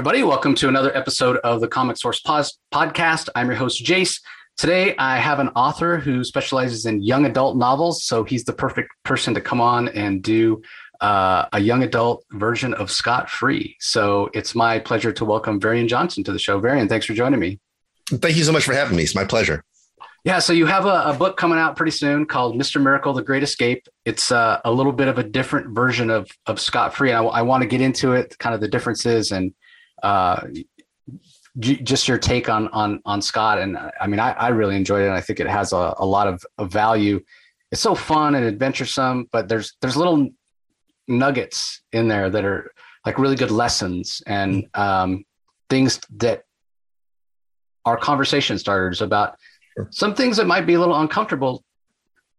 everybody. Welcome to another episode of the Comic Source Pos- Podcast. I'm your host, Jace. Today, I have an author who specializes in young adult novels. So he's the perfect person to come on and do uh, a young adult version of Scott Free. So it's my pleasure to welcome Varian Johnson to the show. Varian, thanks for joining me. Thank you so much for having me. It's my pleasure. Yeah, so you have a, a, book coming out pretty soon called Mr. Miracle: The Great Escape. It's uh, a little bit of a different version of of Scott Free, and I, I want to get into it, kind of the differences and uh, just your take on on on Scott. And I mean, I, I really enjoyed it, and I think it has a, a lot of, of value. It's so fun and adventuresome, but there's there's little nuggets in there that are like really good lessons and um, things that are conversation starters about. Some things that might be a little uncomfortable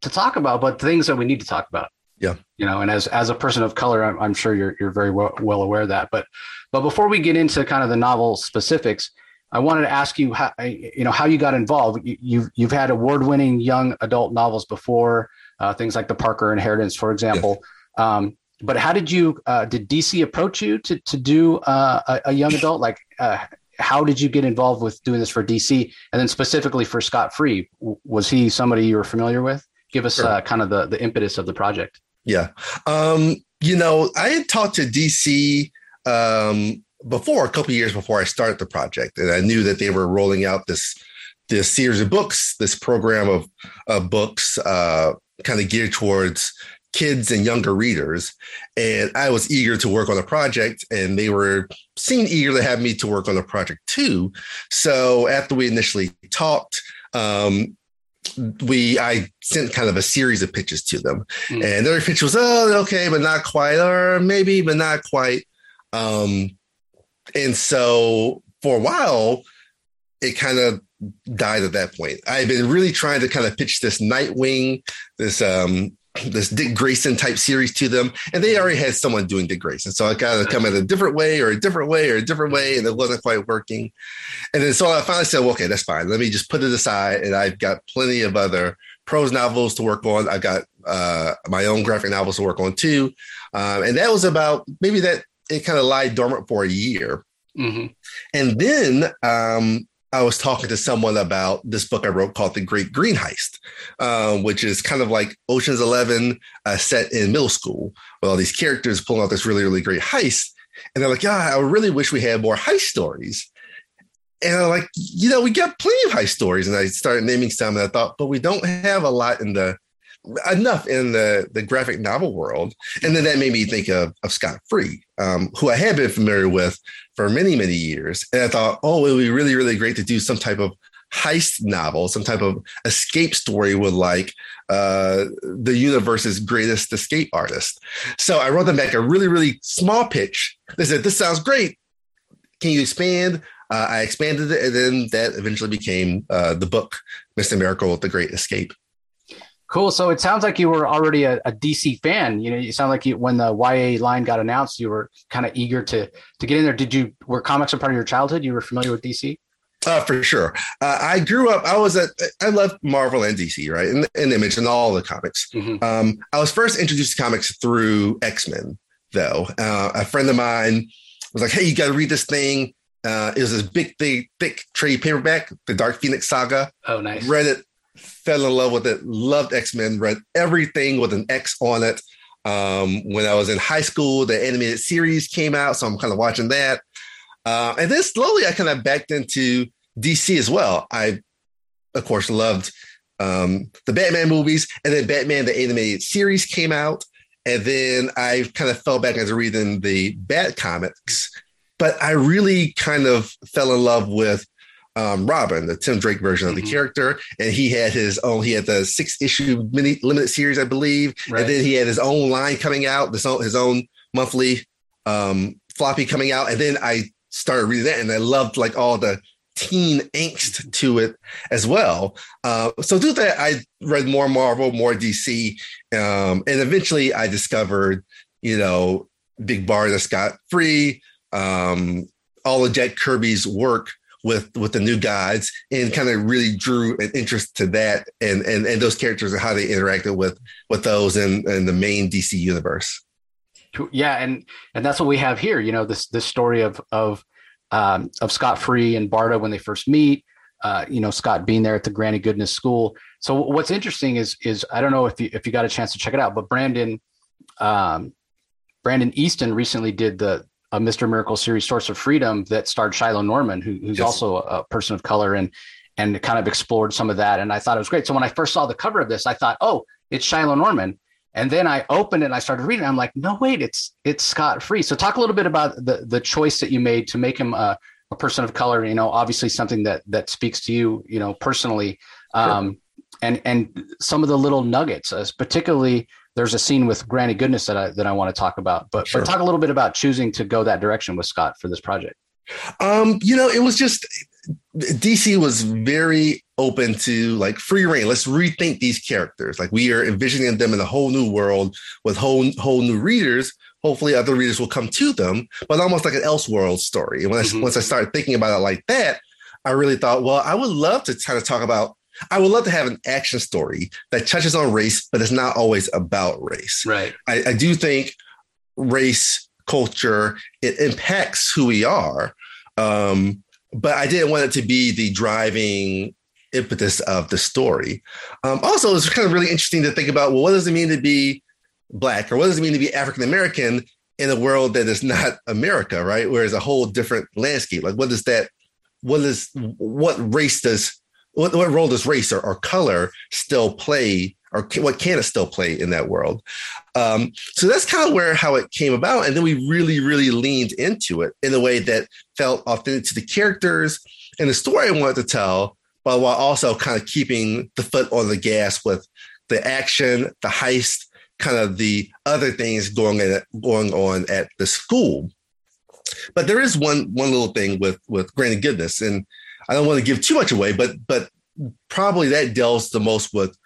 to talk about, but things that we need to talk about. Yeah. You know, and as as a person of color, I'm, I'm sure you're you're very well, well aware of that. But but before we get into kind of the novel specifics, I wanted to ask you how you know how you got involved. You, you've you've had award winning young adult novels before, uh, things like the Parker Inheritance, for example. Um, but how did you uh, did DC approach you to to do uh, a, a, young adult? Like, uh, how did you get involved with doing this for DC and then specifically for Scott Free? Was he somebody you were familiar with? Give us sure. uh, kind of the, the impetus of the project. Yeah. Um, you know, I had talked to DC um, before, a couple years before I started the project, and I knew that they were rolling out this this series of books, this program of, of books, uh, kind of geared towards kids and younger readers. And I was eager to work on the project, and they were seemed eager to have me to work on the project too. So after we initially talked, um, we I sent kind of a series of pitches to them, mm. and their pitch was oh okay, but not quite, or maybe but not quite. Um, and so for a while, it kind of died at that point. I've been really trying to kind of pitch this Nightwing, this um, this Dick Grayson type series to them, and they already had someone doing Dick Grayson. So I got to come in a different way, or a different way, or a different way, and it wasn't quite working. And then so I finally said, well, "Okay, that's fine. Let me just put it aside." And I've got plenty of other prose novels to work on. I've got uh, my own graphic novels to work on too, um, and that was about maybe that it kind of lied dormant for a year. Mm-hmm. And then um, I was talking to someone about this book I wrote called The Great Greene Heist, um, which is kind of like Ocean's Eleven uh, set in middle school with all these characters pulling off this really, really great heist. And they're like, yeah, I really wish we had more heist stories. And I'm like, you know, we got plenty of heist stories. And I started naming some and I thought, but we don't have a lot in the enough in the, the graphic novel world. And then that made me think of, of Scott Free, um, who I had been familiar with for many, many years. And I thought, oh, it would be really, really great to do some type of heist novel, some type of escape story with like uh, the universe's greatest escape artist. So I wrote them back a really, really small pitch. They said, this sounds great. Can you expand? Uh, I expanded it, and then that eventually became uh, the book, Mr. Miracle, The Great Escape. Cool. So it sounds like you were already a, a, DC fan. You know, you sound like you, when the YA line got announced, you were kind of eager to to get in there. Did you were comics a part of your childhood? You were familiar with DC? Uh, for sure. Uh, I grew up. I was at. I loved Marvel and DC, right, and, and Image and all the comics. Mm-hmm. Um, I was first introduced to comics through X Men, though. Uh, a friend of mine was like, "Hey, you got to read this thing." Uh, it was this big, big, thick trade paperback, the Dark Phoenix saga. Oh, nice. Read it fell in love with it, loved X Men, read everything with an X on it. Um, when I was in high school, the animated series came out, so I'm kind of watching that. Uh, and then slowly I kind of backed into DC as well. I, of course, loved um, the Batman movies, and then Batman the animated series came out, and then I kind of fell back into reading the Bat comics. But I really kind of fell in love with um, Robin, the Tim Drake version of the mm-hmm. character, and he had his own. He had the six issue mini limited series, I believe, right. and then he had his own line coming out, this own, his own monthly um, floppy coming out, and then I started reading that, and I loved like all the teen angst to it as well. Uh, so through that, I read more Marvel, more DC, um, and eventually I discovered, you know, Big Barda Scott Free, um, all of Jack Kirby's work with with the new gods and kind of really drew an interest to that and and and those characters and how they interacted with with those in, in the main DC universe. Yeah, and and that's what we have here. You know, this this story of of um, of Scott Free and Barda when they first meet. Uh, you know, Scott being there at the Granny Goodness School. So what's interesting is is I don't know if you if you got a chance to check it out, but Brandon um, Brandon Easton recently did the a Mr. Miracle series Source of Freedom that starred Shiloh Norman, who, who's yes. also a person of color and and kind of explored some of that. And I thought it was great. So when I first saw the cover of this, I thought, oh, it's Shiloh Norman. And then I opened it and I started reading. I'm like, no, wait, it's it's Scott Free. So talk a little bit about the the choice that you made to make him a, a person of color. You know, obviously something that that speaks to you, you know, personally. Um, and and some of the little nuggets, uh, particularly there's a scene with Granny Goodness that I that I want to talk about. But sure. but talk a little bit about choosing to go that direction with Scott for this project. Um, you know, it was just DC was very open to like free reign. Let's rethink these characters. Like we are envisioning them in a whole new world with whole whole new readers. Hopefully, other readers will come to them, but almost like an Elseworld story. And when mm-hmm. I, once I started thinking about it like that, I really thought, well, I would love to kind of talk about. I would love to have an action story that touches on race, but it's not always about race. Right. I, I do think race, culture, it impacts who we are. Um, but I didn't want it to be the driving impetus of the story. Um, also, it's kind of really interesting to think about well, what does it mean to be black or what does it mean to be African American in a world that is not America, right? Where it's a whole different landscape. Like, what does that, what is, what race does, what, what role does race or, or color still play or what can it still play in that world? Um, so that's kind of where how it came about, and then we really, really leaned into it in a way that felt authentic to the characters and the story I wanted to tell, but while also kind of keeping the foot on the gas with the action, the heist, kind of the other things going at, going on at the school. But there is one one little thing with with Granny Goodness, and I don't want to give too much away, but but probably that deals the most with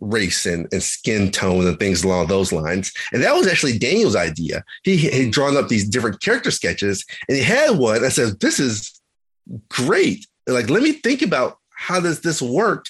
race and, and skin tone and things along those lines. And that was actually Daniel's idea. He had drawn up these different character sketches and he had one that says, This is great. Like, let me think about how does this work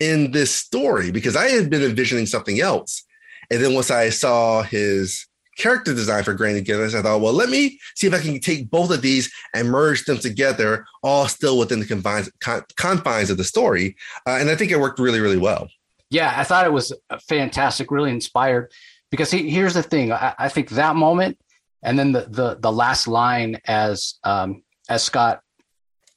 in this story? Because I had been envisioning something else. And then once I saw his character design for Granny Goodness, I thought, well, let me see if I can take both of these and merge them together, all still within the confines, con- confines of the story. Uh, and I think it worked really, really well yeah, I thought it was fantastic, really inspired. Because he, here's the thing, I, I, think that moment, and then the the the last line as um, as Scott,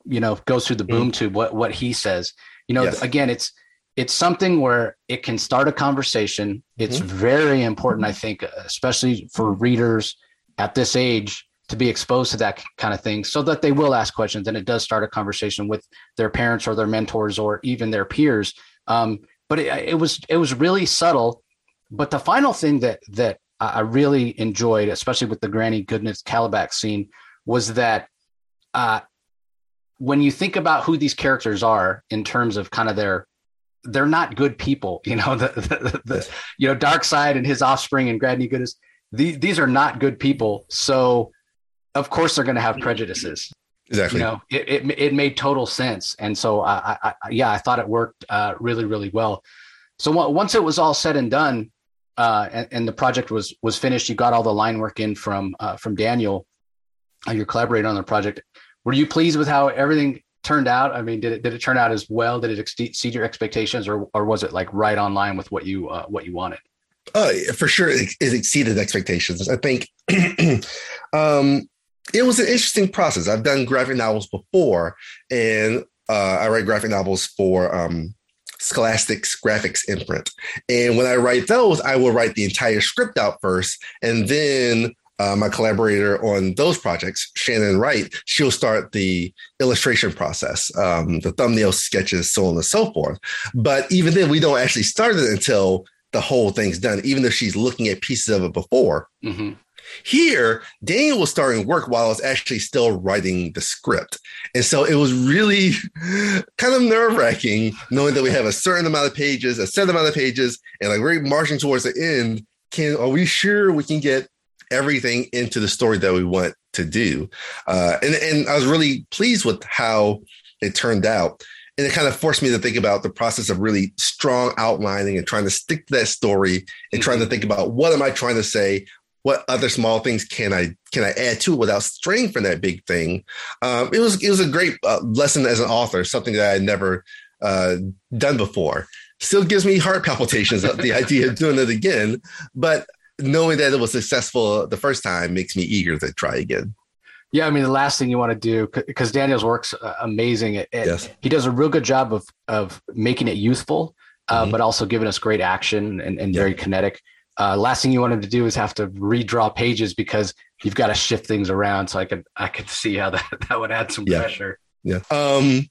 you know, goes through the boom mm. tube, what what he says, you know, yes. again, it's it's something where it can start a conversation. It's mm-hmm. very important, I think, especially for readers at this age to be exposed to that kind of thing so that they will ask questions and it does start a conversation with their parents or their mentors or even their peers um, but it, it was it was really subtle. But the final thing that that I really enjoyed, especially with the Granny Goodness Kalibak scene, was that uh, when you think about who these characters are in terms of kind of their they're not good people you know the, the, the you know Darkseid and his offspring and granny goodness the, these are not good people so of course they're going to have prejudices Exactly. You know, it, it, it made total sense. And so I, I, yeah, I thought it worked uh, really, really well. So once it was all said and done, uh, and, and, the project was was finished, you got all the line work in from uh, from Daniel, uh, your collaborator on the project. Were you pleased with how everything turned out? I mean, did it did it turn out as well? Did it exceed your expectations, or or was it like right on line with what you uh, what you wanted? Uh, for sure, it, it exceeded expectations. I think um, it was an interesting process. I've done graphic novels before, and uh, I write graphic novels for um, Scholastic's Graphix imprint. And when I write those, I will write the entire script out first, and then uh, my collaborator on those projects, Shannon Wright, she'll start the illustration process, um, the thumbnail sketches, so on and so forth. But even then, we don't actually start it until the whole thing's done, even though she's looking at pieces of it before. Mm-hmm. Here, Daniel was starting work while I was actually still writing the script. And so it was really kind of nerve wracking knowing that we have a certain amount of pages, a set amount of pages, and like we're marching towards the end. Can are we sure we can get everything into the story that we want to do? Uh, and, and I was really pleased with how it turned out. And it kind of forced me to think about the process of really strong outlining and trying to stick to that story and mm-hmm. trying to mm-hmm. think about what am I trying to say? what other small things can I can I add to it without straying from that big thing? Um, it was it was a great uh, lesson as an author, something that I had never uh, done before. Still gives me heart palpitations at the idea of doing it again, but knowing that it was successful the first time makes me eager to try again. Yeah, I mean the last thing you want to do because Daniel's work's uh, amazing. It, yes. He does a real good job of of making it youthful, uh, mm-hmm. but also giving us great action and, and yeah. very kinetic uh, last thing you want him to do is have to redraw pages because you've got to shift things around. So I could I could see how that that would add some yeah. pressure. Yeah. Um,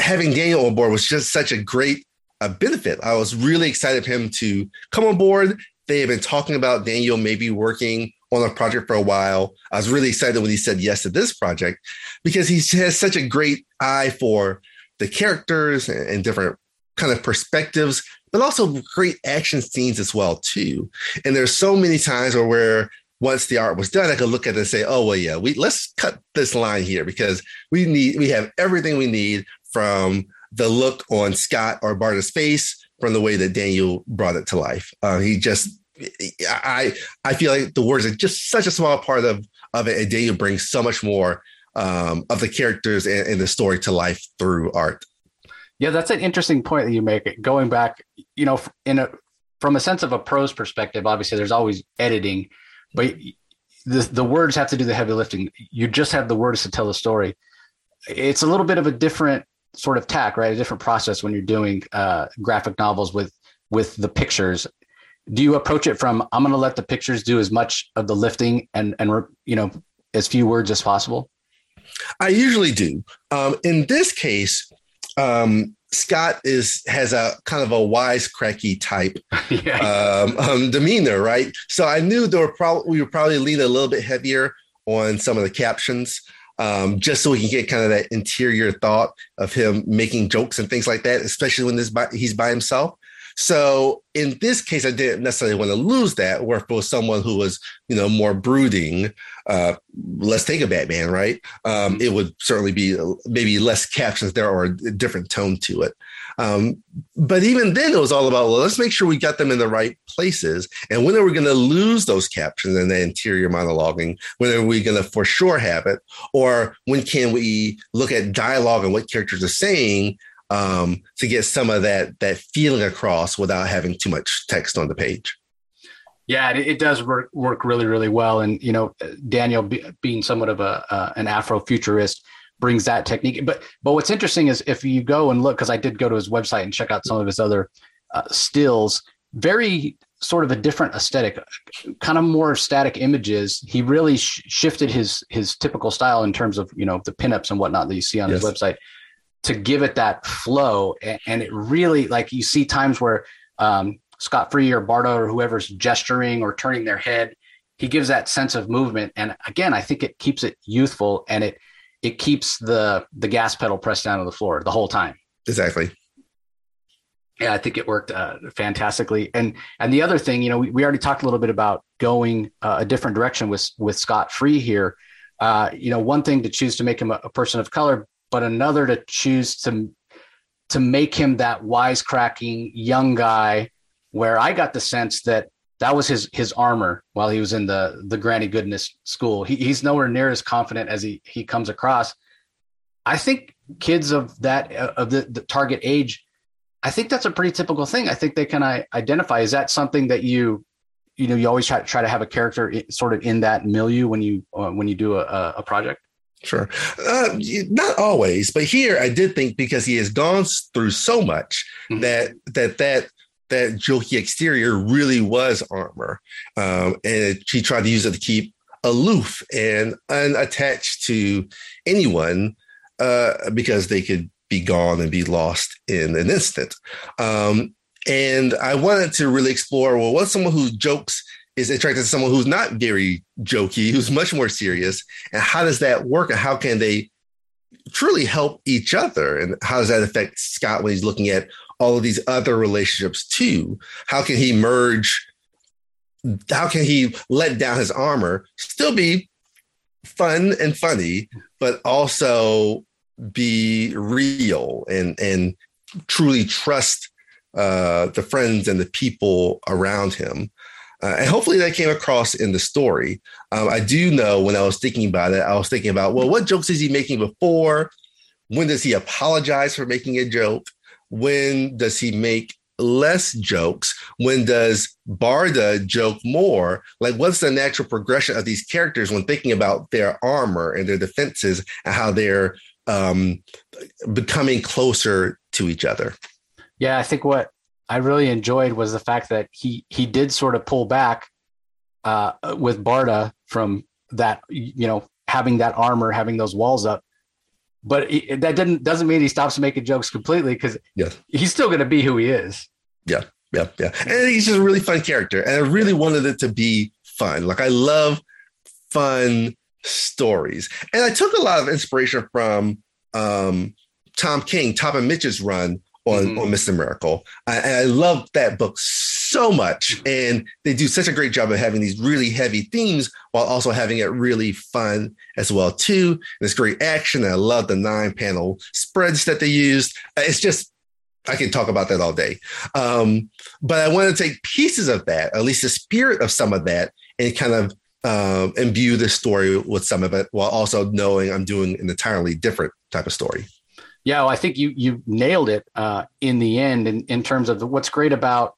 having Daniel on board was just such a great uh, benefit. I was really excited for him to come on board. They have been talking about Daniel maybe working on a project for a while. I was really excited when he said yes to this project because he has such a great eye for the characters and, different kind of perspectives but also great action scenes as well too. And there's so many times where, where once the art was done, I could look at it and say, "Oh well, yeah, we let's cut this line here because we need we have everything we need from the look on Scott or Barda's face, from the way that Daniel brought it to life. Uh, he just, I I feel like the words are just such a small part of of it, and Daniel brings so much more um, of the characters and, and the story to life through art. Yeah, that's an interesting point that you make. Going back, you know, in a from a sense of a prose perspective, obviously there's always editing, but the the words have to do the heavy lifting. You just have the words to tell the story. It's a little bit of a different sort of tack, right? A different process when you're doing uh, graphic novels with with the pictures. Do you approach it from I'm going to let the pictures do as much of the lifting and and you know as few words as possible? I usually do. Um, in this case, um, Scott is has a kind of a wisecracky type yeah. um, um, demeanor, right? So I knew there were probably we would probably lean a little bit heavier on some of the captions, um, just so we can get kind of that interior thought of him making jokes and things like that, especially when this by, he's by himself. So in this case, I didn't necessarily want to lose that. Where if it was someone who was, you know, more brooding, uh, let's take a Batman, right? Um, it would certainly be maybe less captions there or a different tone to it. Um, but even then, it was all about well, let's make sure we got them in the right places. And when are we going to lose those captions and the interior monologuing? When are we going to for sure have it? Or when can we look at dialogue and what characters are saying um, to get some of that that feeling across without having too much text on the page. Yeah, it, does work work really really well, and you know Daniel be, being somewhat of a uh, an Afrofuturist brings that technique. But but what's interesting is if you go and look, because I did go to his website and check out some of his other uh, stills, very sort of a different aesthetic, kind of more static images. He really sh- shifted his his typical style in terms of you know the pinups and whatnot that you see on yes. his website to give it that flow. And, and it really, like you see times where um, Scott Free or Barda or whoever's gesturing or turning their head, he gives that sense of movement. And again, I think it keeps it youthful and it it keeps the the gas pedal pressed down to the floor the whole time. Exactly. Yeah, I think it worked uh, fantastically. And and the other thing, you know, we, we already talked a little bit about going uh, a different direction with with Scott Free here. Uh, you know, one thing to choose to make him a, a person of color, but another to choose to to make him that wisecracking young guy where I got the sense that that was his his armor while he was in the the granny goodness school. He, he's nowhere near as confident as he he comes across. I think kids of that of the, the target age, I think that's a pretty typical thing. I think they can identify. Is that something that you you know you always try, try to have a character sort of in that milieu when you uh, when you do a, a project? Sure. Uh, not always, but here I did think because he has gone through so much mm-hmm. that that that that jokey exterior really was armor, um, and she tried to use it to keep aloof and unattached to anyone uh, because they could be gone and be lost in an instant. Um, and I wanted to really explore well, what's someone who jokes is attracted to someone who's not very jokey, who's much more serious. And how does that work? And how can they truly help each other? And how does that affect Scott when he's looking at all of these other relationships too? How can he merge? How can he let down his armor, still be fun and funny, but also be real and and truly trust uh, the friends and the people around him? Uh, and hopefully that came across in the story. Um, I do know when I was thinking about it, I was thinking about, well, what jokes is he making before? When does he apologize for making a joke? When does he make less jokes? When does Barda joke more? Like, what's the natural progression of these characters when thinking about their armor and their defenses and how they're um, becoming closer to each other? Yeah, I think what I really enjoyed was the fact that he he did sort of pull back uh, with Barda from that, you know, having that armor, having those walls up. But it, that didn't doesn't mean he stops making jokes completely because yes. he's still going to be who he is. Yeah, yeah, yeah. And he's just a really fun character, and I really wanted it to be fun. Like I love fun stories, and I took a lot of inspiration from um, Tom King, Tom and Mitch's run on, mm-hmm. on Mr. Miracle. I, I love that book so much. And they do such a great job of having these really heavy themes while also having it really fun as well, too. And it's great action. I love the nine panel spreads that they used. It's just I can talk about that all day. Um, but I want to take pieces of that, at least the spirit of some of that, and kind of um, imbue the story with some of it while also knowing I'm doing an entirely different type of story. Yeah, well, I think you you nailed it uh, in the end in, in terms of the, what's great about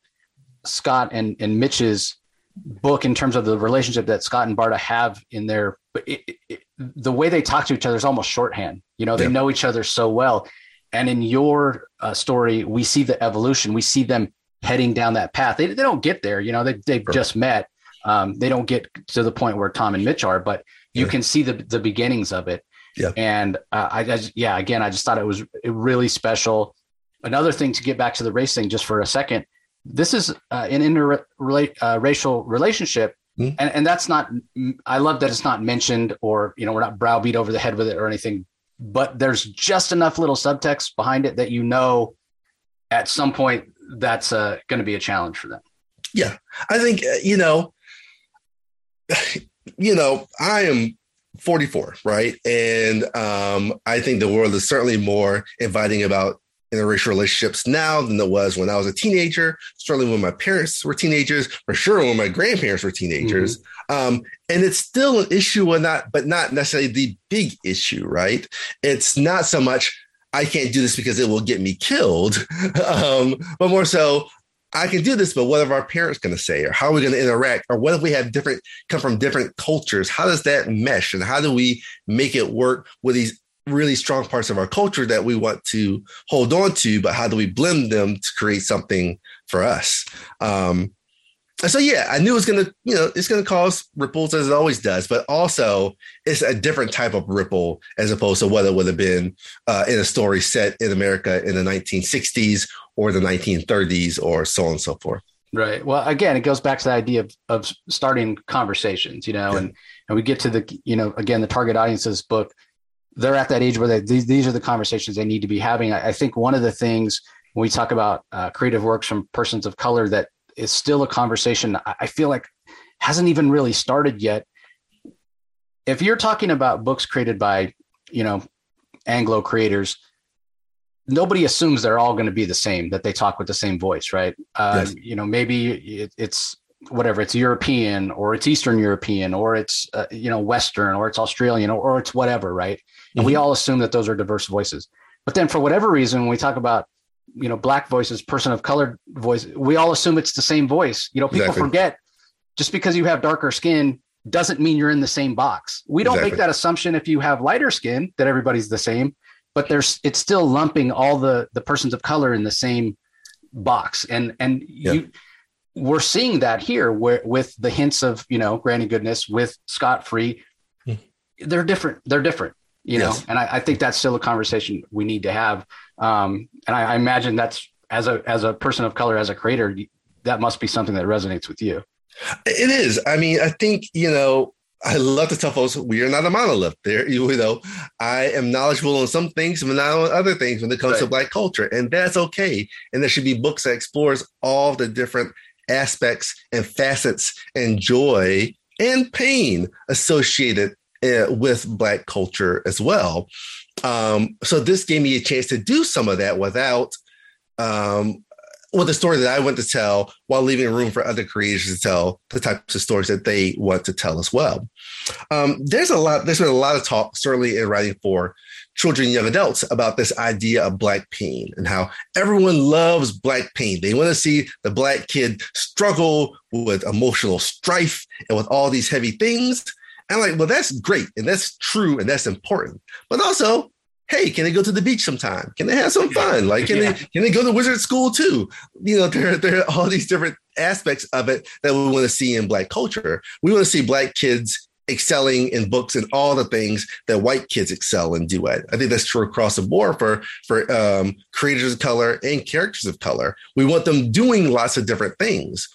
Scott and, and Mitch's book in terms of the relationship that Scott and Barda have in their it, it, the way they talk to each other is almost shorthand. You know, they yeah. know each other so well. And in your uh, story, we see the evolution. We see them heading down that path. They, they don't get there. You know, they, they've sure. just met. Um, they don't get to the point where Tom and Mitch are, but you yeah. can see the, the beginnings of it. Yeah. And uh, I, I, yeah, again, I just thought it was really special. Another thing to get back to the race thing just for a second. This is uh, an interracial uh, relationship, mm-hmm. and, and that's not. I love that it's not mentioned, or you know, we're not browbeat over the head with it or anything. But there's just enough little subtext behind it that you know, at some point, that's uh, going to be a challenge for them. Yeah, I think uh, you know, you know, I am 44, right? And um, I think the world is certainly more inviting about interracial relationships now than it was when I was a teenager. Certainly when my parents were teenagers, for sure when my grandparents were teenagers. Mm-hmm. Um, and it's still an issue, or not, but not necessarily the big issue, right? It's not so much I can't do this because it will get me killed, um, but more so I can do this, but what are our parents going to say? Or how are we going to interact? Or what if we have different, come from different cultures? How does that mesh? And how do we make it work with these really strong parts of our culture that we want to hold on to, but how do we blend them to create something for us? Um, and so, yeah, I knew it was going to, you know, it's going to cause ripples as it always does, but also it's a different type of ripple as opposed to what it would have been uh, in a story set in America in the 1960s or the 1930s or so on and so forth. Right. Well, again, it goes back to the idea of, of starting conversations, you know, yeah. and, and we get to the, you know, again, the target audience's book, they're at that age where they, these, these are the conversations they need to be having. I, I think one of the things when we talk about uh, creative works from persons of color that is still a conversation I, I feel like hasn't even really started yet. If you're talking about books created by, you know, Anglo creators, nobody assumes they're all going to be the same that they talk with the same voice right um, yes. you know maybe it, it's whatever it's european or it's eastern european or it's uh, you know western or it's australian or, or it's whatever right and mm-hmm. we all assume that those are diverse voices but then for whatever reason when we talk about you know black voices person of color voice we all assume it's the same voice you know people exactly. forget just because you have darker skin doesn't mean you're in the same box we don't exactly. make that assumption if you have lighter skin that everybody's the same but there's it's still lumping all the the persons of color in the same box and and yeah. you we're seeing that here where with the hints of you know granny goodness with scott free mm. they're different they're different you yes. know and I, I, think that's still a conversation we need to have um, and I, I, imagine that's as a as a person of color as a creator that must be something that resonates with you it is i mean i think you know I love to tell folks we are not a monolith. There, you know, I am knowledgeable on some things, but not on other things when it comes right. to Black culture, and that's okay. And there should be books that explores all the different aspects and facets and joy and pain associated uh, with Black culture as well. Um, so this gave me a chance to do some of that without um, with the story that I want to tell while leaving room for other creators to tell the types of stories that they want to tell as well. Um, there's a lot, there's been a lot of talk, certainly in writing for children and young adults about this idea of black pain and how everyone loves black pain. They want to see the black kid struggle with emotional strife and with all these heavy things. And I'm like, well, that's great and that's true and that's important. But also, hey, can they go to the beach sometime? Can they have some fun? Like, can yeah. they can they go to wizard school too? You know, there, there are all these different aspects of it that we want to see in black culture. We want to see black kids excelling in books and all the things that white kids excel and do at. I think that's true across the board for for um, creators of color and characters of color. We want them doing lots of different things.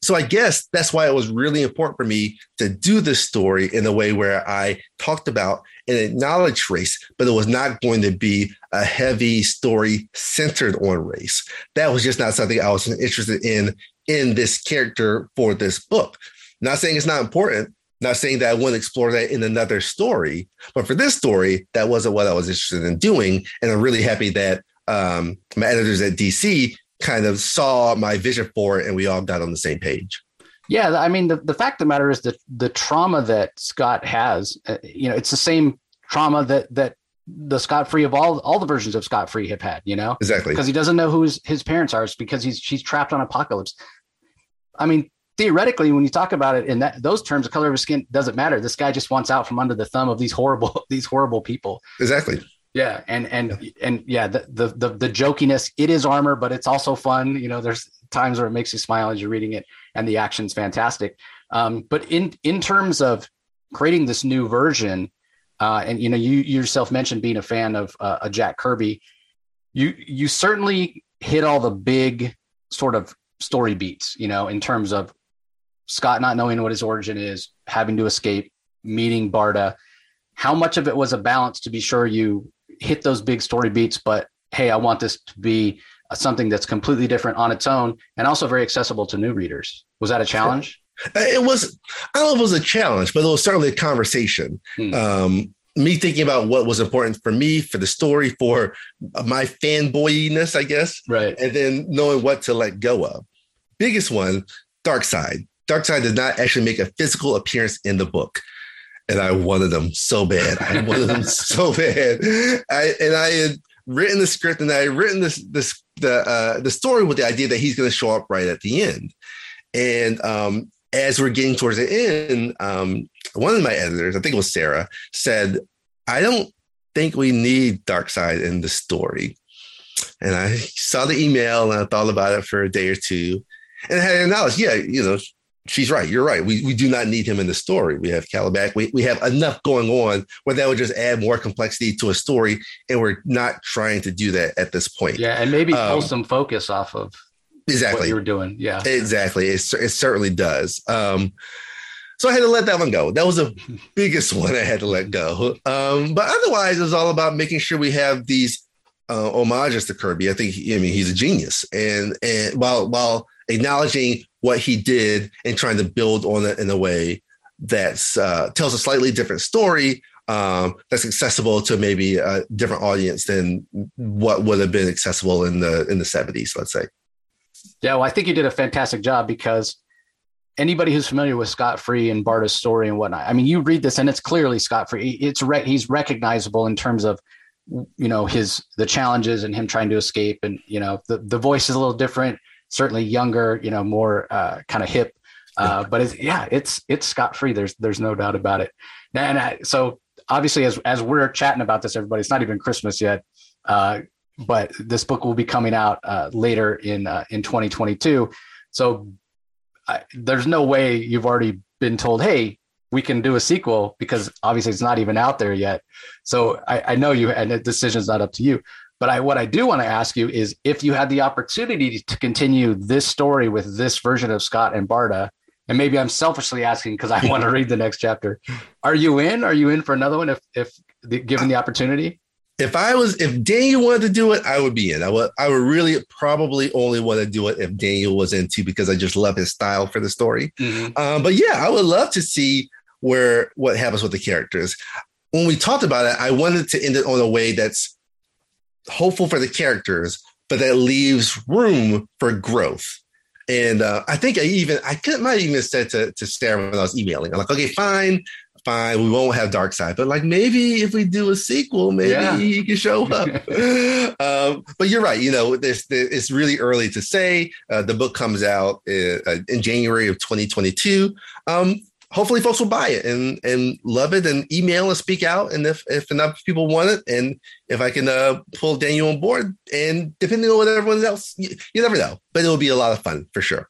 So I guess that's why it was really important for me to do this story in a way where I talked about and acknowledged race, but it was not going to be a heavy story centered on race. That was just not something I was interested in in this character for this book. Not saying it's not important, not saying that I wouldn't explore that in another story, but for this story, that wasn't what I was interested in doing. And I'm really happy that um, my editors at DC kind of saw my vision for it and we all got on the same page. Yeah, I mean, the, the fact of the matter is that the trauma that Scott has, uh, you know, it's the same trauma that that the Scott Free of all all the versions of Scott Free have had, you know, exactly because he doesn't know who his, his parents are. It's because he's she's trapped on Apokolips. I mean, theoretically, when you talk about it in that those terms, the color of his skin doesn't matter. This guy just wants out from under the thumb of these horrible these horrible people. Exactly. Yeah, and and yeah. and yeah, the, the the the jokiness. It is armor, but it's also fun. You know, there's times where it makes you smile as you're reading it, and the action's fantastic. Um, but in in terms of creating this new version, uh, and you know, you yourself mentioned being a fan of uh, a Jack Kirby. You you certainly hit all the big sort of story beats. You know, in terms of Scott not knowing what his origin is, having to escape, meeting Barda. How much of it was a balance to be sure you hit those big story beats, but hey, I want this to be something that's completely different on its own and also very accessible to new readers. Was that a challenge? It was, I don't know if it was a challenge, but it was certainly a conversation. Hmm. Um, me thinking about what was important for me, for the story, for my fanboyiness, I guess. Right. And then knowing what to let go of. Biggest one, Darkseid. Darkseid did not actually make a physical appearance in the book and I wanted them so bad. I wanted them so bad. I, and I had written the script and I had written this this the uh, the story with the idea that he's going to show up right at the end. And um, as we're getting towards the end, um, one of my editors, I think it was Sarah, said, "I don't think we need Darkseid in the story." And I saw the email and I thought about it for a day or two, and I had acknowledged, yeah, you know, she's right. You're right. We, we do not need him in the story. We have Kalibak. We, we have enough going on where that would just add more complexity to a story. And we're not trying to do that at this point. Yeah. And maybe pull um, some focus off of exactly what you were doing. Yeah. Exactly. It, it certainly does. Um, so I had to let that one go. That was the biggest one I had to let go. Um, but otherwise, it was all about making sure we have these uh, homages to Kirby. I think I mean he's a genius, and and while while acknowledging what he did and trying to build on it in a way that uh, tells a slightly different story um, that's accessible to maybe a different audience than what would have been accessible in the in the 70s let's say. Yeah well i think you did a fantastic job because anybody who's familiar with scott free and Barda's story and whatnot i mean you read this and it's clearly scott free. It's re- he's recognizable in terms of you know his the challenges and him trying to escape and you know the, the voice is a little different certainly younger, you know, more uh, kind of hip. Uh, but it's, yeah, it's it's scott free. There's there's no doubt about it. And I, so obviously, as as we're chatting about this, everybody, it's not even Christmas yet. Uh, but this book will be coming out uh, later in uh, in 2022. So I, there's no way you've already been told, hey, we can do a sequel because obviously it's not even out there yet. So I, I know you, and the decision's not up to you. But I, what I do want to ask you is if you had the opportunity to continue this story with this version of Scott and Barda, and maybe I'm selfishly asking because I want to read the next chapter. Are you in? Are you in for another one if, if the, given the opportunity? If I was, if Daniel wanted to do it, I would be in. I would, I would really probably only want to do it if Daniel was into because I just love his style for the story. Mm-hmm. Um, but yeah, I would love to see where what happens with the characters. When we talked about it, I wanted to end it on a way that's hopeful for the characters, but that leaves room for growth. And uh, I think I even I could might even said to to Sarah when I was emailing, I'm like, okay, fine, fine, we won't have Darkseid, but like maybe if we do a sequel, maybe yeah. he can show up. um, but you're right, you know, there's, it's really early to say. Uh, the book comes out in, uh, in January of 2022. Um, hopefully folks will buy it and and love it and email and speak out and if if enough people want it and if i can uh, pull daniel on board and depending on what everyone else you, you, never know but it'll be a lot of fun for sure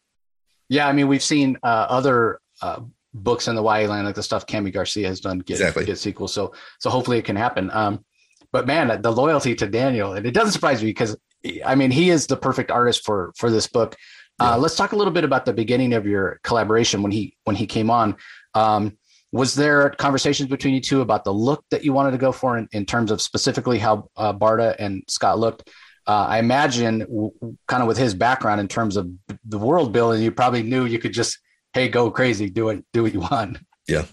yeah i mean we've seen uh, other uh, books in the YA land, like the stuff Kami Garcia has done, get, exactly. get sequels. So, so hopefully it can happen. Um, but man, the loyalty to Daniel, and it doesn't surprise me because I mean, he is the perfect artist for, for this book. Uh, yeah. Uh, let's talk a little bit about the beginning of your collaboration when he, when he came on. Um, was there conversations between you two about the look that you wanted to go for in, in terms of specifically how uh, Barda and Scott looked? Uh, I imagine, w- kind of with his background in terms of the world building, you probably knew you could just hey, go crazy, do it, do what you want. Yeah.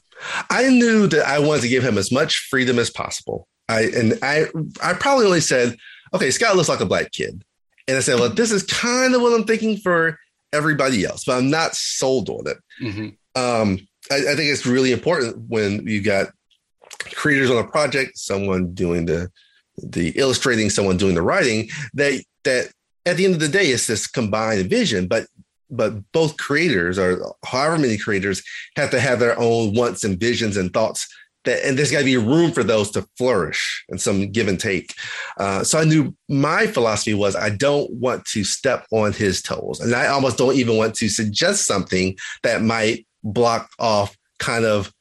I knew that I wanted to give him as much freedom as possible. I and I I probably only said, okay, Scott looks like a black kid. And I said, well, this is kind of what I'm thinking for everybody else, but I'm not sold on it. Mm-hmm. Um, I, I think it's really important when you got creators on a project, someone doing the the illustrating, someone doing the writing, that that at the end of the day, it's this combined vision, but but both creators or however many creators have to have their own wants and visions and thoughts that, and there's got to be room for those to flourish and some give and take. Uh, so I knew my philosophy was I don't want to step on his toes, and I almost don't even want to suggest something that might block off kind of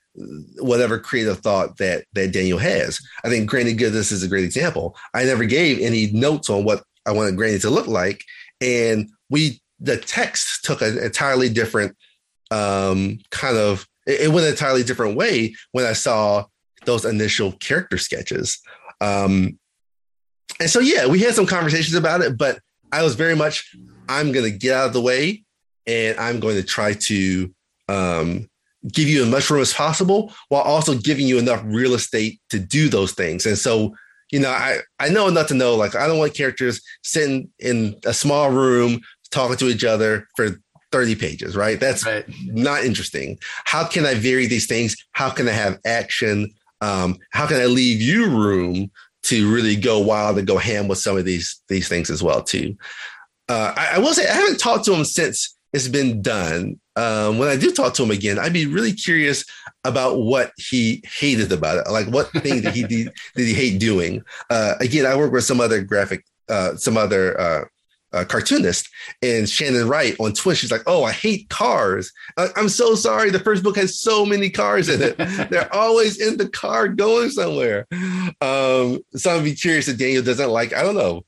whatever creative thought that that Daniel has. I think Granny Goodness is a great example. I never gave any notes on what I wanted Granny to look like, and we the text took an entirely different um, kind of it, it, went an entirely different way when I saw those initial character sketches. Um, and so yeah, we had some conversations about it, but I was very much I'm going to get out of the way and I'm going to try to um, give you as much room as possible while also giving you enough real estate to do those things. And so you know, I, I know enough to know like I don't want characters sitting in a small room talking to each other for 30 pages, right? That's right. not interesting. How can I vary these things? How can I have action? Um, how can I leave you room to really go wild and go ham with some of these these things as well too? Uh, I, I, will say I haven't talked to him since it's been done. Um, when I do talk to him again, I'd be really curious about what he hated about it. Like what thing did he did, did he hate doing? Uh, again, I work with some other graphic, uh, some other uh, cartoonist and Shannon Wright on Twins. She's like, "Oh, I hate cars. I'm so sorry. The first book has so many cars in it. They're always in the car going somewhere." Um, so I'd be curious if Daniel doesn't like. I don't know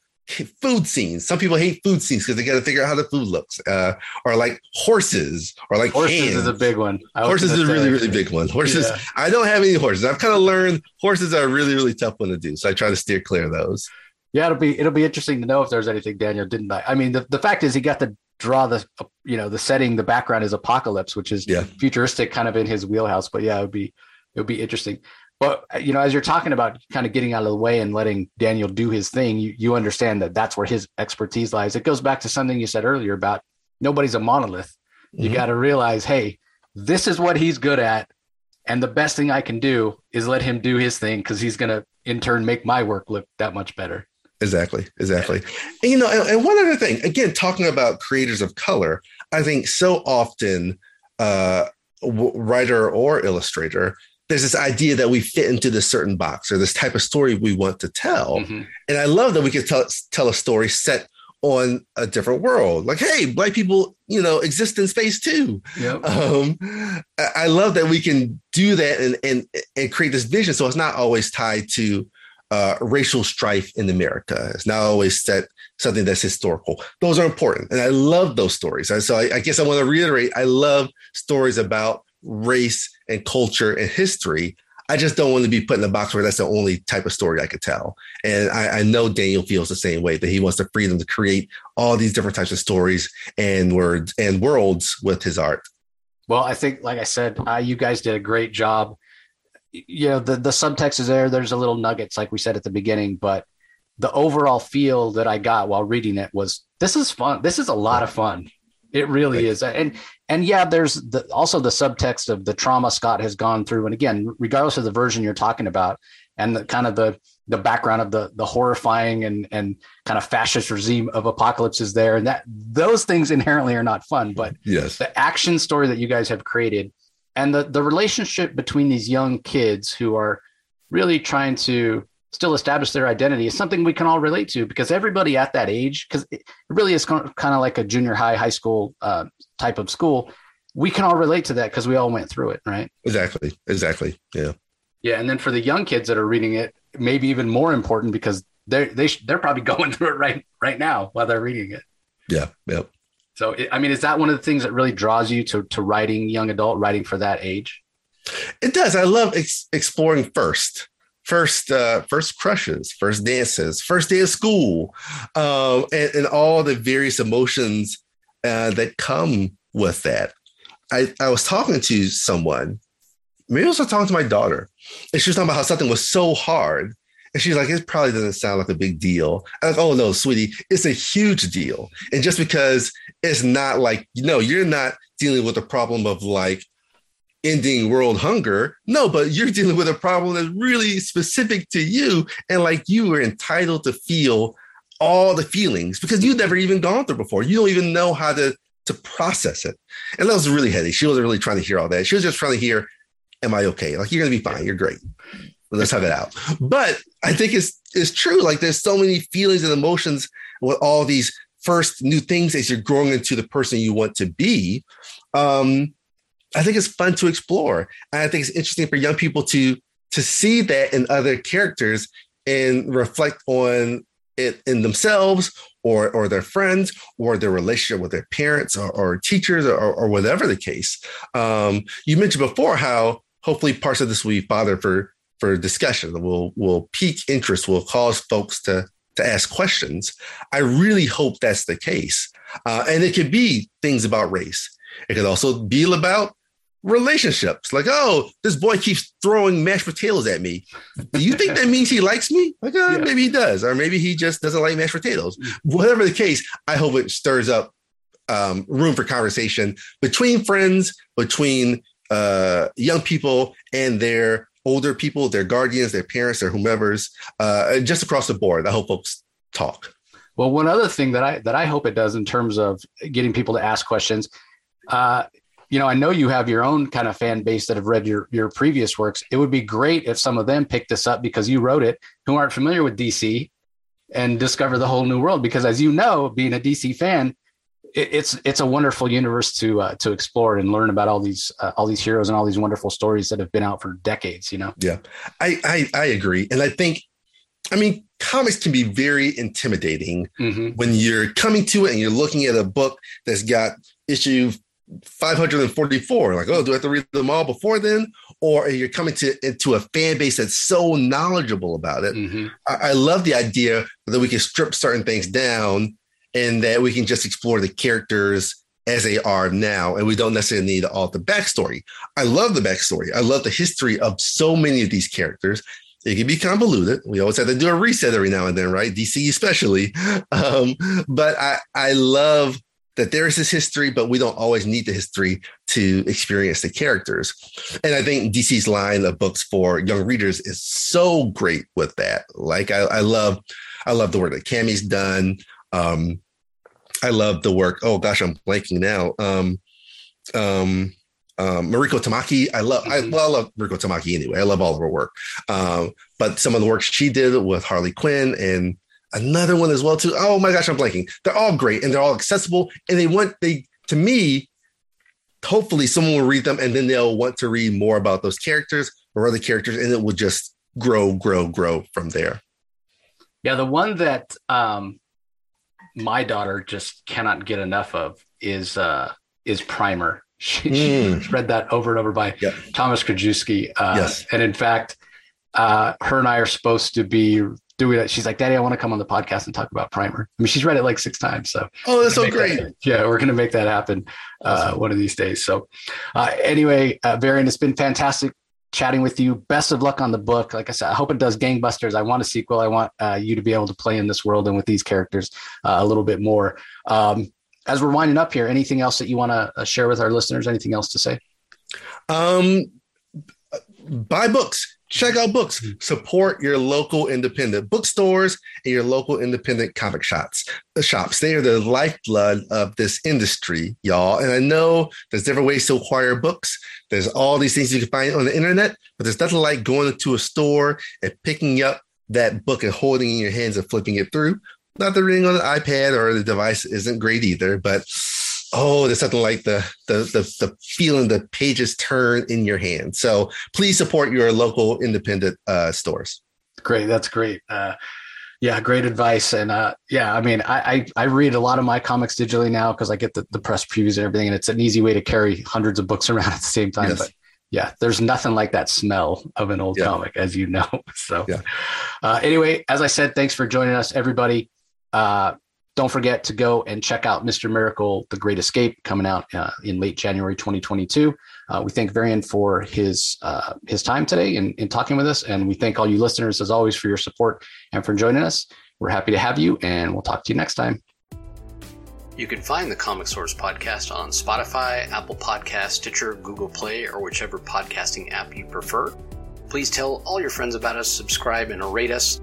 food scenes. Some people hate food scenes because they got to figure out how the food looks, uh, or like horses, or like horses hands. is a big one. Horses is a really, really big one. Horses. Yeah. I don't have any horses. I've kind of learned horses are a really, really tough one to do, so I try to steer clear of those yeah, it'll be it'll be interesting to know if there's anything Daniel didn't like. I mean, the, the fact is he got to draw the you know the setting, the background is Apokolips, which is yeah. futuristic, kind of in his wheelhouse. But yeah, it would be it would be interesting. But you know, as you're talking about kind of getting out of the way and letting Daniel do his thing, you you understand that that's where his expertise lies. It goes back to something you said earlier about nobody's a monolith. You mm-hmm. got to realize, hey, this is what he's good at. And the best thing I can do is let him do his thing because he's going to, in turn, make my work look that much better. Exactly, exactly. And, you know, and, and, one other thing, again, talking about creators of color, I think so often, uh, writer or illustrator, there's this idea that we fit into this certain box or this type of story we want to tell. Mm-hmm. And I love that we could tell tell a story set on a different world. Like, hey, black people, you know, exist in space too. Yep. Um, I love that we can do that and and and create this vision. So it's not always tied to uh, racial strife in America. It's not always that something that's historical. Those are important, and I love those stories. And so I, I guess I want to reiterate: I love stories about race and culture and history. I just don't want to be put in a box where that's the only type of story I could tell. And I, I, know Daniel feels the same way that he wants the freedom to create all these different types of stories and words and worlds with his art. Well, I think, like I said, uh, you guys did a great job you know the the subtext is there there's a little nuggets like we said at the beginning but the overall feel that I got while reading it was this is fun. This is a lot of fun. It really right. is. And and yeah, there's the, also the subtext of the trauma Scott has gone through. And again, regardless of the version you're talking about, and the kind of the the background of the the horrifying and and kind of fascist regime of Apokolips is there, and that those things inherently are not fun. But yes, the action story that you guys have created, and the the relationship between these young kids who are really trying to still establish their identity is something we can all relate to because everybody at that age, because it really is kind of like a junior high, high school uh, type of school. We can all relate to that because we all went through it, right? Exactly. Exactly. Yeah. Yeah, and then for the young kids that are reading it, maybe even more important because they're they they're probably going through it right right now while they're reading it. Yeah. Yep. So, I mean, is that one of the things that really draws you to to writing young adult writing for that age? It does. I love ex- exploring first first uh, first crushes, first dances, first day of school, um, and, and, all the various emotions uh, that come with that. I, I was talking to someone, maybe I was talking to my daughter, and she was talking about how something was so hard. And she's like, it probably doesn't sound like a big deal. I'm like, oh no, sweetie, it's a huge deal. And just because it's not like, you know, you're not dealing with a problem of like ending world hunger. No, but you're dealing with a problem that's really specific to you. And like you are entitled to feel all the feelings because you've never even gone through before. You don't even know how to to process it. And that was really heady. She wasn't really trying to hear all that. She was just trying to hear, Am I okay? Like you're gonna be fine, you're great. Let's have it out. But I think it's it's true. Like there's so many feelings and emotions with all these first new things as you're growing into the person you want to be. Um, I think it's fun to explore. And I think it's interesting for young people to to see that in other characters and reflect on it in themselves or or their friends or their relationship with their parents or, or teachers or, or, whatever the case. Um, you mentioned before how hopefully parts of this will be fodder for for discussion. Will will pique interest. Will cause folks to to ask questions. I really hope that's the case. Uh, and it could be things about race. It could also be about relationships. Like, oh, this boy keeps throwing mashed potatoes at me. Do you think that means he likes me? Like, uh, yeah. maybe he does, or maybe he just doesn't like mashed potatoes. Whatever the case, I hope it stirs up um, room for conversation between friends, between uh, young people and their older people, their guardians, their parents, their whomever's, uh, just across the board. I hope folks talk. Well, one other thing that I that I hope it does in terms of getting people to ask questions, uh, you know, I know you have your own kind of fan base that have read your your previous works. It would be great if some of them picked this up because you wrote it, who aren't familiar with DC, and discover the whole new world. Because as you know, being a DC fan, it, it's it's a wonderful universe to uh, to explore and learn about all these uh, all these heroes and all these wonderful stories that have been out for decades. You know. Yeah, I I, I agree, and I think, I mean, comics can be very intimidating mm-hmm. when you're coming to it and you're looking at a book that's got issue 544 like oh do i have to read them all before then or you're coming to into a fan base that's so knowledgeable about it mm-hmm. I, I, love the idea that we can strip certain things down and that we can just explore the characters as they are now and we don't necessarily need all the backstory i love the backstory i love the history of so many of these characters it can be convoluted. We always have to do a reset every now and then, right? DC especially. Um, but I, I love that there is this history, but we don't always need the history to experience the characters. And I think DC's line of books for young readers is so great with that. Like I, I love, I love the work that Kami's done. Um, I love the work. Oh gosh, I'm blanking now. Um, um, um, Mariko Tamaki. I love, I, mm-hmm. well, I love Mariko Tamaki anyway. I love all of her work. Um, but some of the work she did with Harley Quinn and another one as well too. Oh my gosh, I'm blanking. They're all great and they're all accessible. And they want they to me, hopefully someone will read them and then they'll want to read more about those characters or other characters, and it will just grow, grow, grow from there. Yeah, the one that um my daughter just cannot get enough of is uh is Primer. She, mm. she's read that over and over by yep. Thomas Krajewski. Uh, yes. And in fact, uh, her and I are supposed to be doing it. She's like, Daddy, I want to come on the podcast and talk about Primer. I mean, she's read it like six times. So, oh, that's so great. That, yeah, we're going to make that happen uh, awesome. one of these days. So, uh, anyway, uh, Varian, it's been fantastic chatting with you. Best of luck on the book. Like I said, I hope it does gangbusters. I want a sequel. I want uh, you to be able to play in this world and with these characters uh, a little bit more. Um, as we're winding up here, anything else that you want to uh, share with our listeners? Anything else to say? Um, buy books check out books. Support your local independent bookstores and your local independent comic shops the shops. They are the lifeblood of this industry y'all. And i know there's different ways to acquire books. There's all these things you can find on the internet but there's nothing like going to a store and picking up that book and holding in your hands and flipping it through. Not the reading on the ipad or the device isn't great either but oh, there's something like the, the the the feeling the pages turn in your hand. So please support your local independent uh, stores. Great, that's great. Uh, yeah, great advice. And uh, yeah, I mean, I, I, I read a lot of my comics digitally now because I get the, the press previews and everything, and it's an easy way to carry hundreds of books around at the same time. Yes. But yeah, there's nothing like that smell of an old yeah. comic, as you know. So yeah. Uh, anyway, as I said, thanks for joining us, everybody. Uh, don't forget to go and check out Mr. Miracle, The Great Escape, coming out uh, in late January 2022. Uh, we thank Varian for his uh, his time today in, in talking with us, and we thank all you listeners as always for your support and for joining us. We're happy to have you, and we'll talk to you next time. You can find the Comic Source podcast on Spotify, Apple Podcast, Stitcher, Google Play, or whichever podcasting app you prefer. Please tell all your friends about us, subscribe, and rate us.